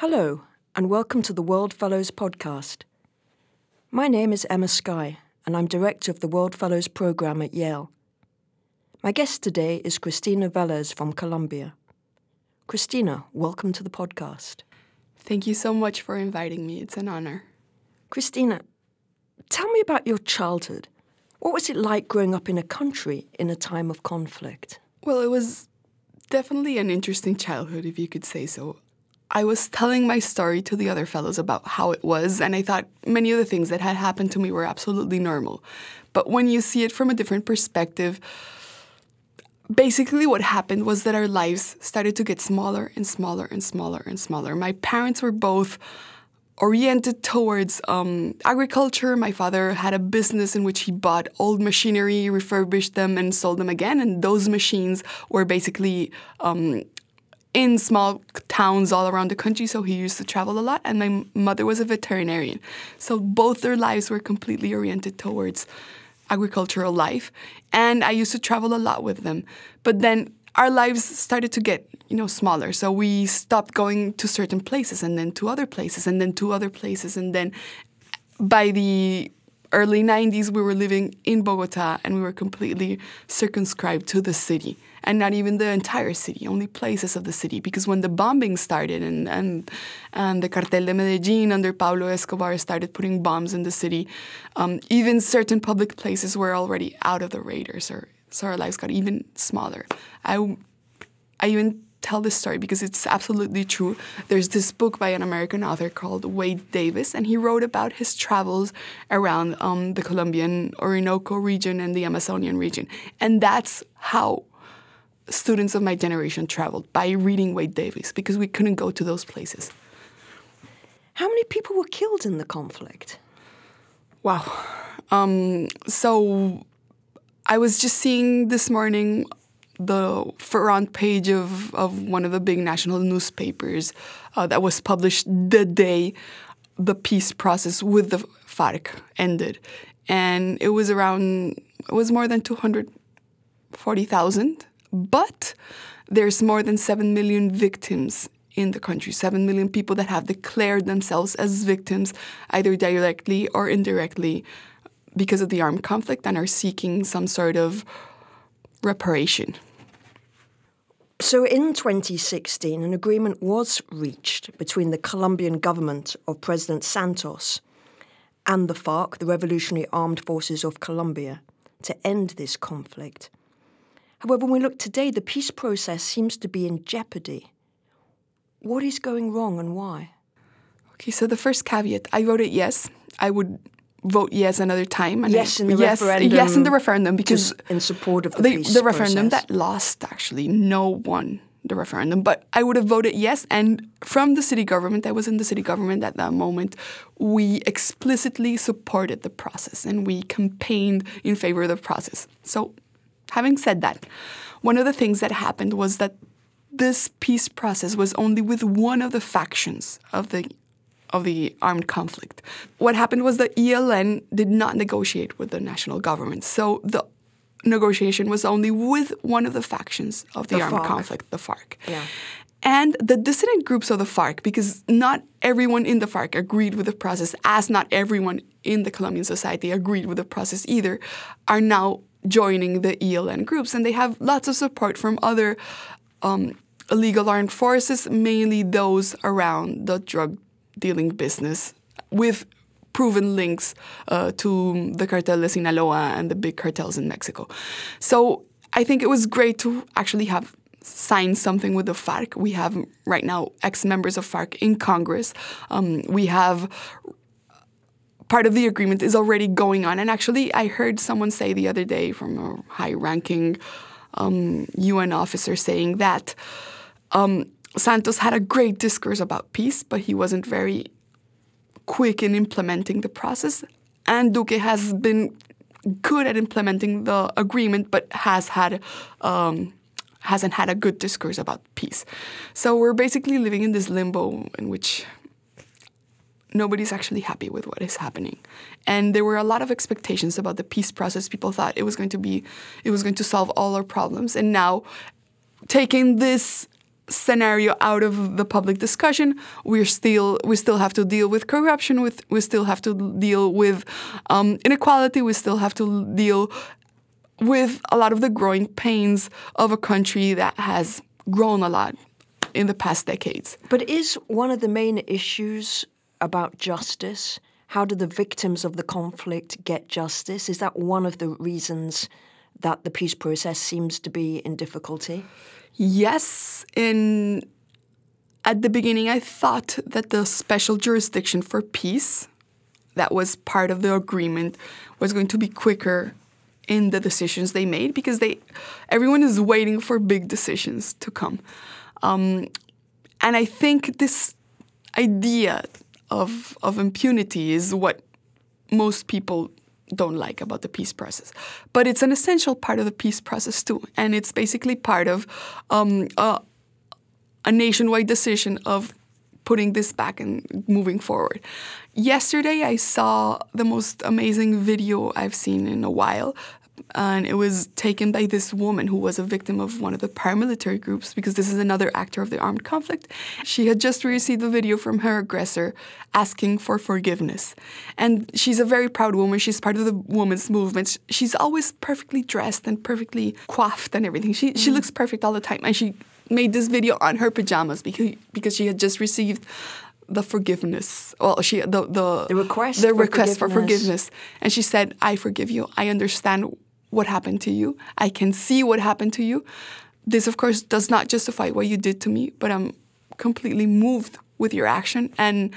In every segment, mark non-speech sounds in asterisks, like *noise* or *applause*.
Hello, and welcome to the World Fellows podcast. My name is Emma Sky, and I'm director of the World Fellows program at Yale. My guest today is Cristina Velez from Colombia. Cristina, welcome to the podcast. Thank you so much for inviting me. It's an honor. Cristina, tell me about your childhood. What was it like growing up in a country in a time of conflict? Well, it was definitely an interesting childhood, if you could say so. I was telling my story to the other fellows about how it was, and I thought many of the things that had happened to me were absolutely normal. But when you see it from a different perspective, basically what happened was that our lives started to get smaller and smaller and smaller and smaller. My parents were both oriented towards um, agriculture. My father had a business in which he bought old machinery, refurbished them, and sold them again. And those machines were basically um, in small towns all around the country, so he used to travel a lot. And my mother was a veterinarian. So both their lives were completely oriented towards agricultural life. And I used to travel a lot with them. But then our lives started to get, you know, smaller. So we stopped going to certain places and then to other places and then to other places. And then by the early 90s, we were living in Bogota and we were completely circumscribed to the city and not even the entire city, only places of the city. Because when the bombing started and, and, and the Cartel de Medellin under Pablo Escobar started putting bombs in the city, um, even certain public places were already out of the radars, or so our lives got even smaller. I, I even tell this story because it's absolutely true. There's this book by an American author called Wade Davis, and he wrote about his travels around um, the Colombian Orinoco region and the Amazonian region. And that's how students of my generation traveled by reading Wade Davis because we couldn't go to those places. How many people were killed in the conflict? Wow. Um, so I was just seeing this morning the front page of, of one of the big national newspapers uh, that was published the day the peace process with the FARC ended. And it was around, it was more than 240,000 but there's more than 7 million victims in the country, 7 million people that have declared themselves as victims, either directly or indirectly, because of the armed conflict and are seeking some sort of reparation. So, in 2016, an agreement was reached between the Colombian government of President Santos and the FARC, the Revolutionary Armed Forces of Colombia, to end this conflict. However, when we look today, the peace process seems to be in jeopardy. What is going wrong and why? Okay, so the first caveat I voted yes. I would vote yes another time. And yes, I, in the yes, referendum. Yes, in the referendum because in support of the, the, peace the referendum process. that lost actually no one the referendum, but I would have voted yes. And from the city government, I was in the city government at that moment, we explicitly supported the process and we campaigned in favor of the process. So Having said that, one of the things that happened was that this peace process was only with one of the factions of the of the armed conflict. What happened was the ELN did not negotiate with the national government. So the negotiation was only with one of the factions of the, the armed FARC. conflict, the FARC. Yeah. And the dissident groups of the FARC, because not everyone in the FARC agreed with the process, as not everyone in the Colombian society agreed with the process either, are now joining the ELN groups. And they have lots of support from other um, illegal armed forces, mainly those around the drug dealing business, with proven links uh, to the cartel de Sinaloa and the big cartels in Mexico. So I think it was great to actually have signed something with the FARC. We have right now ex members of FARC in Congress. Um, we have part of the agreement is already going on. And actually, I heard someone say the other day from a high ranking um, UN officer saying that um, Santos had a great discourse about peace, but he wasn't very quick in implementing the process. And Duque has been good at implementing the agreement, but has had um, hasn't had a good discourse about peace. So we're basically living in this limbo in which nobody's actually happy with what is happening. And there were a lot of expectations about the peace process. People thought it was going to be, it was going to solve all our problems. And now, taking this scenario out of the public discussion. We're still we still have to deal with corruption. With we still have to deal with um, inequality. We still have to deal with a lot of the growing pains of a country that has grown a lot in the past decades. But is one of the main issues about justice? How do the victims of the conflict get justice? Is that one of the reasons that the peace process seems to be in difficulty? Yes, in at the beginning I thought that the special jurisdiction for peace that was part of the agreement was going to be quicker in the decisions they made because they everyone is waiting for big decisions to come. Um, and I think this idea of of impunity is what most people don't like about the peace process. But it's an essential part of the peace process too, and it's basically part of um, a, a nationwide decision of putting this back and moving forward. Yesterday, I saw the most amazing video I've seen in a while and it was taken by this woman who was a victim of one of the paramilitary groups because this is another actor of the armed conflict. She had just received a video from her aggressor asking for forgiveness. And she's a very proud woman. She's part of the women's movement. She's always perfectly dressed and perfectly coiffed and everything. She, mm. she looks perfect all the time. And she made this video on her pajamas because, because she had just received the forgiveness. Well, she the the, the request the for request forgiveness. for forgiveness, and she said, "I forgive you. I understand what happened to you. I can see what happened to you. This, of course, does not justify what you did to me, but I'm completely moved with your action. And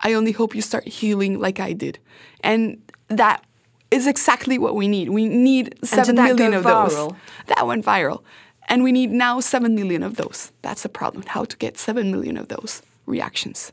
I only hope you start healing like I did. And that is exactly what we need. We need seven million of viral? those. That went viral. And we need now seven million of those. That's the problem. How to get seven million of those reactions.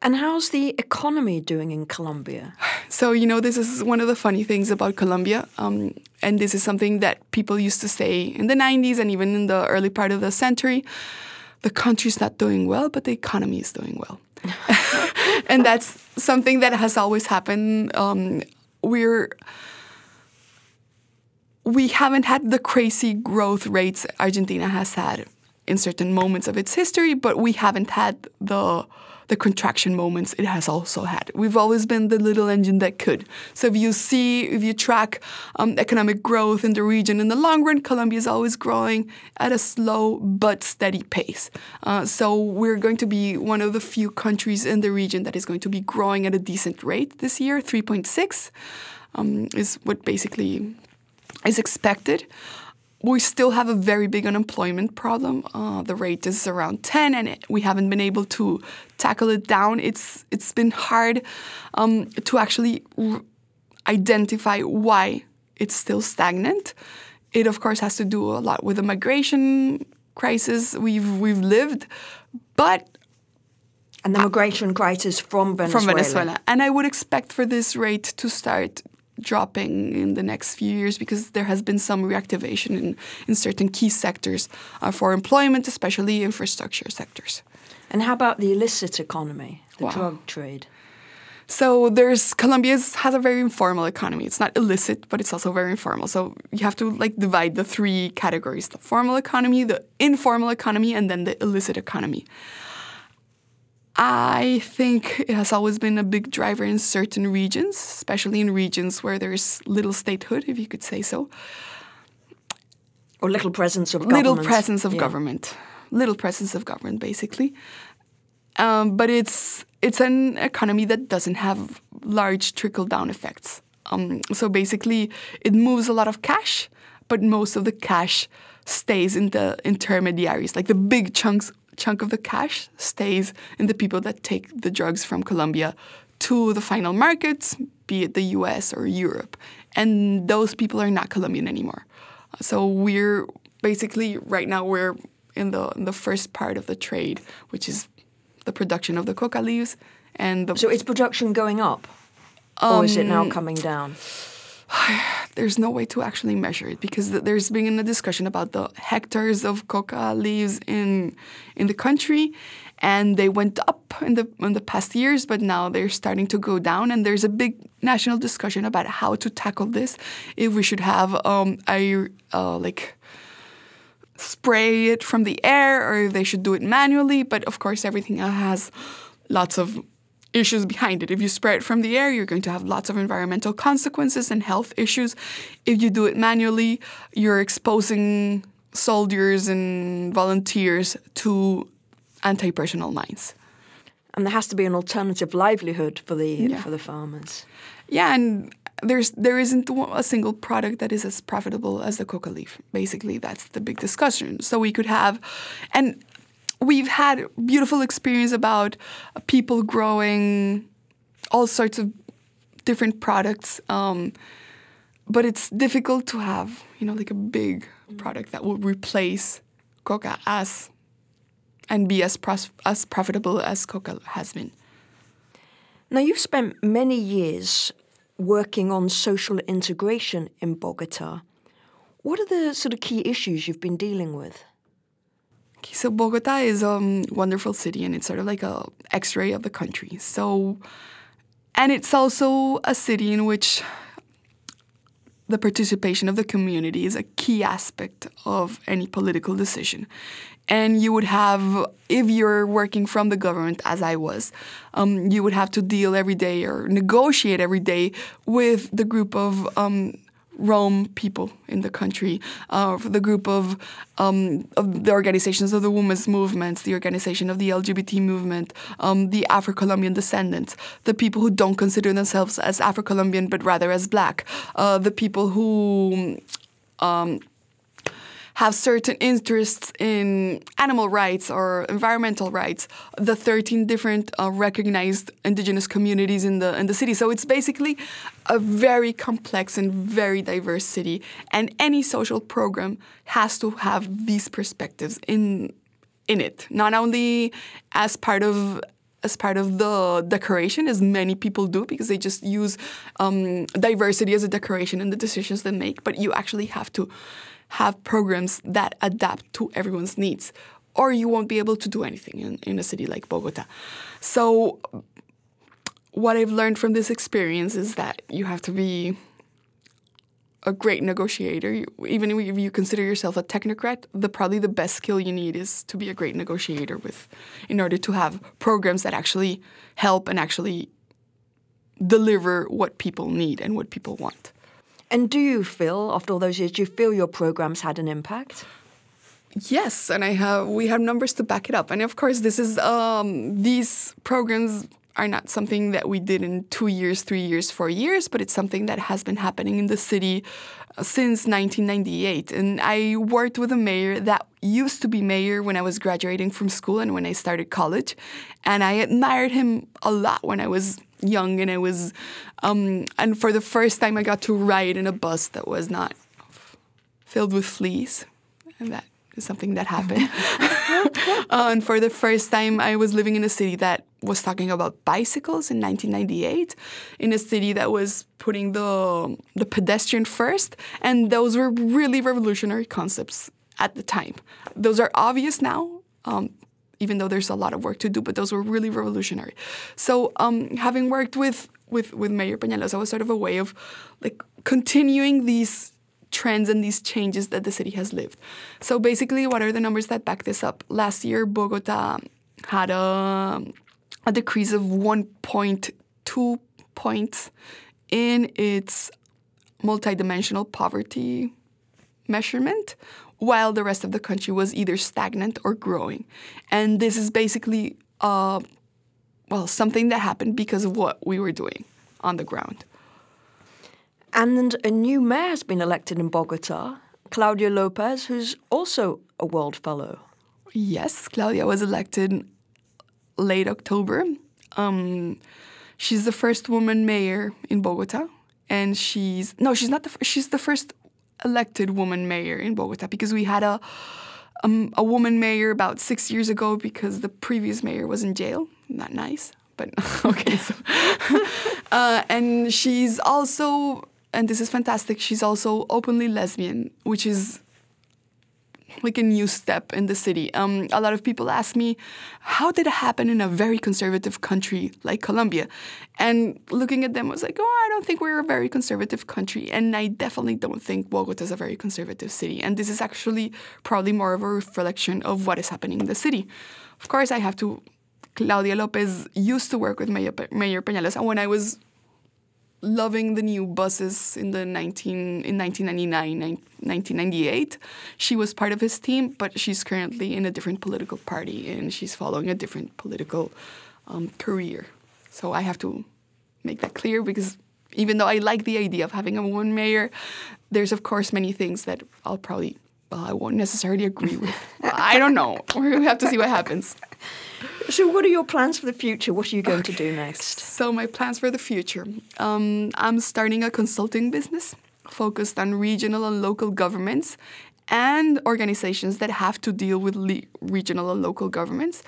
And how's the economy doing in Colombia? So, you know, this is one of the funny things about Colombia. Um, and this is something that people used to say in the 90s and even in the early part of the century. The country's not doing well, but the economy is doing well. *laughs* and that's something that has always happened. Um, we're we haven't had the crazy growth rates Argentina has had in certain moments of its history, but we haven't had the the contraction moments it has also had. We've always been the little engine that could. So if you see, if you track um, economic growth in the region in the long run, Colombia is always growing at a slow but steady pace. Uh, so we're going to be one of the few countries in the region that is going to be growing at a decent rate this year. 3.6 um, is what basically is expected we still have a very big unemployment problem. Uh, the rate is around 10, and it, we haven't been able to tackle it down. It's it's been hard um, to actually identify why it's still stagnant. It of course has to do a lot with the migration crisis we've we've lived, but and the migration crisis from Venezuela. From Venezuela, and I would expect for this rate to start dropping in the next few years because there has been some reactivation in, in certain key sectors uh, for employment, especially infrastructure sectors. And how about the illicit economy, the wow. drug trade? So there's Colombia has a very informal economy. It's not illicit, but it's also very informal. So you have to like divide the three categories: the formal economy, the informal economy, and then the illicit economy. I think it has always been a big driver in certain regions, especially in regions where there's little statehood, if you could say so. Or little presence of government. little presence of yeah. government, little presence of government, basically. Um, but it's it's an economy that doesn't have large trickle down effects. Um, so basically, it moves a lot of cash, but most of the cash stays in the intermediaries, like the big chunks chunk of the cash stays in the people that take the drugs from Colombia to the final markets, be it the US or Europe. And those people are not Colombian anymore. So we're basically right now we're in the in the first part of the trade, which is the production of the coca leaves and the So is production going up? or is it now um, coming down? *sighs* there's no way to actually measure it because there's been a discussion about the hectares of coca leaves in in the country and they went up in the in the past years but now they're starting to go down and there's a big national discussion about how to tackle this if we should have um, a uh, like spray it from the air or if they should do it manually. But of course, everything has lots of issues behind it. If you spray it from the air, you're going to have lots of environmental consequences and health issues. If you do it manually, you're exposing soldiers and volunteers to anti-personnel mines. And there has to be an alternative livelihood for the Yeah. for the farmers. Yeah, and there's there isn't a single product that is as profitable as the coca leaf. Basically, that's the big discussion. So we could have, and we've had beautiful experience about people growing all sorts of different products. Um, but it's difficult to have, you know, like a big product that will replace coca as and be as pros- as profitable as coca has been. Now, you've spent many years working on social integration in Bogota. What are the sort of key issues you've been dealing with? So Bogota is a um, wonderful city, and it's sort of like a X-ray of the country. So, and it's also a city in which the participation of the community is a key aspect of any political decision. And you would have, if you're working from the government, as I was, um, you would have to deal every day or negotiate every day with the group of um, Rome people in the country, uh, the group of, um, of the organizations of the women's movements, the organization of the LGBT movement, um, the Afro-Colombian descendants, the people who don't consider themselves as Afro-Colombian but rather as black, uh, the people who um, have certain interests in animal rights or environmental rights, the 13 different uh, recognized indigenous communities in the in the city. So it's basically a very complex and very diverse city, and any social program has to have these perspectives in in it, not only as part of as part of the decoration, as many people do, because they just use um, diversity as a decoration in the decisions they make. But you actually have to have programs that adapt to everyone's needs, or you won't be able to do anything in, in a city like Bogota. So, what I've learned from this experience is that you have to be a great negotiator. You, even if you consider yourself a technocrat, the probably the best skill you need is to be a great negotiator with, in order to have programs that actually help and actually deliver what people need and what people want. And do you feel, after all those years, do you feel your programs had an impact? Yes, and I have we have numbers to back it up. And of course, this is um, these programs are not something that we did in two years, three years, four years, but it's something that has been happening in the city uh, since 1998. And I worked with a mayor that used to be mayor when I was graduating from school and when I started college, and I admired him a lot when I was young and I was, um, and for the first time I got to ride in a bus that was not filled with fleas, and that something that happened. uh, *laughs* and for the first time, I was living in a city that was talking about bicycles in 1998, in a city that was putting the the pedestrian first, and those were really revolutionary concepts at the time. Those are obvious now. Um, even though there's a lot of work to do, but those were really revolutionary. So um, having worked with with with Mayor Peñalosa was sort of a way of like continuing these trends and these changes that the city has lived. So basically, what are the numbers that back this up? Last year, Bogota had a a decrease of 1.2 points in its multidimensional poverty measurement, while the rest of the country was either stagnant or growing. And this is basically, uh, well, something that happened because of what we were doing on the ground. And a new mayor has been elected in Bogota, Claudia Lopez, who's also a World Fellow. Yes, Claudia was elected late October. Um, she's the first woman mayor in Bogota, and she's no, she's not the she's the first elected woman mayor in Bogota because we had a um, a woman mayor about six years ago because the previous mayor was in jail. Not nice, but *laughs* okay. So, *laughs* uh, and she's also, and this is fantastic. She's also openly lesbian, which is like a new step in the city. Um, a lot of people ask me, how did it happen in a very conservative country like Colombia? And looking at them, I was like, oh, I don't think we're a very conservative country. And I definitely don't think Bogota is a very conservative city. And this is actually probably more of a reflection of what is happening in the city. Of course, I have to. Claudia Lopez used to work with Mayor, Mayor Peñalosa. And when I was loving the new buses in the 19 in 1999 1998 she was part of his team but she's currently in a different political party and she's following a different political um, career. So i have to make that clear because even though i like the idea of having a woman mayor there's of course many things that i'll probably well, i won't necessarily agree with. *laughs* I don't know. *laughs* We have to see what happens so, what are your plans for the future? What are you going okay. to do next? So, my plans for the future um, I'm starting a consulting business focused on regional and local governments and organizations that have to deal with regional and local governments.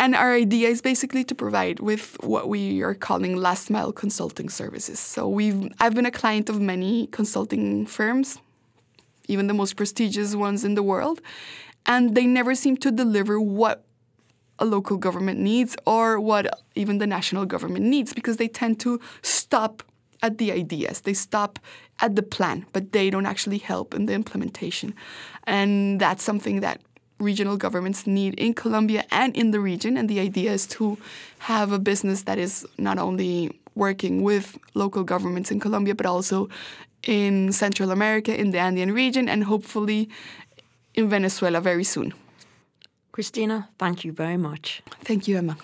And our idea is basically to provide with what we are calling last mile consulting services. So we've I've been a client of many consulting firms, even the most prestigious ones in the world, and they never seem to deliver what a local government needs or what even the national government needs because they tend to stop at the ideas. They stop at the plan, but they don't actually help in the implementation. And that's something that regional governments need in Colombia and in the region. And the idea is to have a business that is not only working with local governments in Colombia, but also in Central America, in the Andean region, and hopefully in Venezuela very soon. Cristina, thank you very much. Thank you, Emma.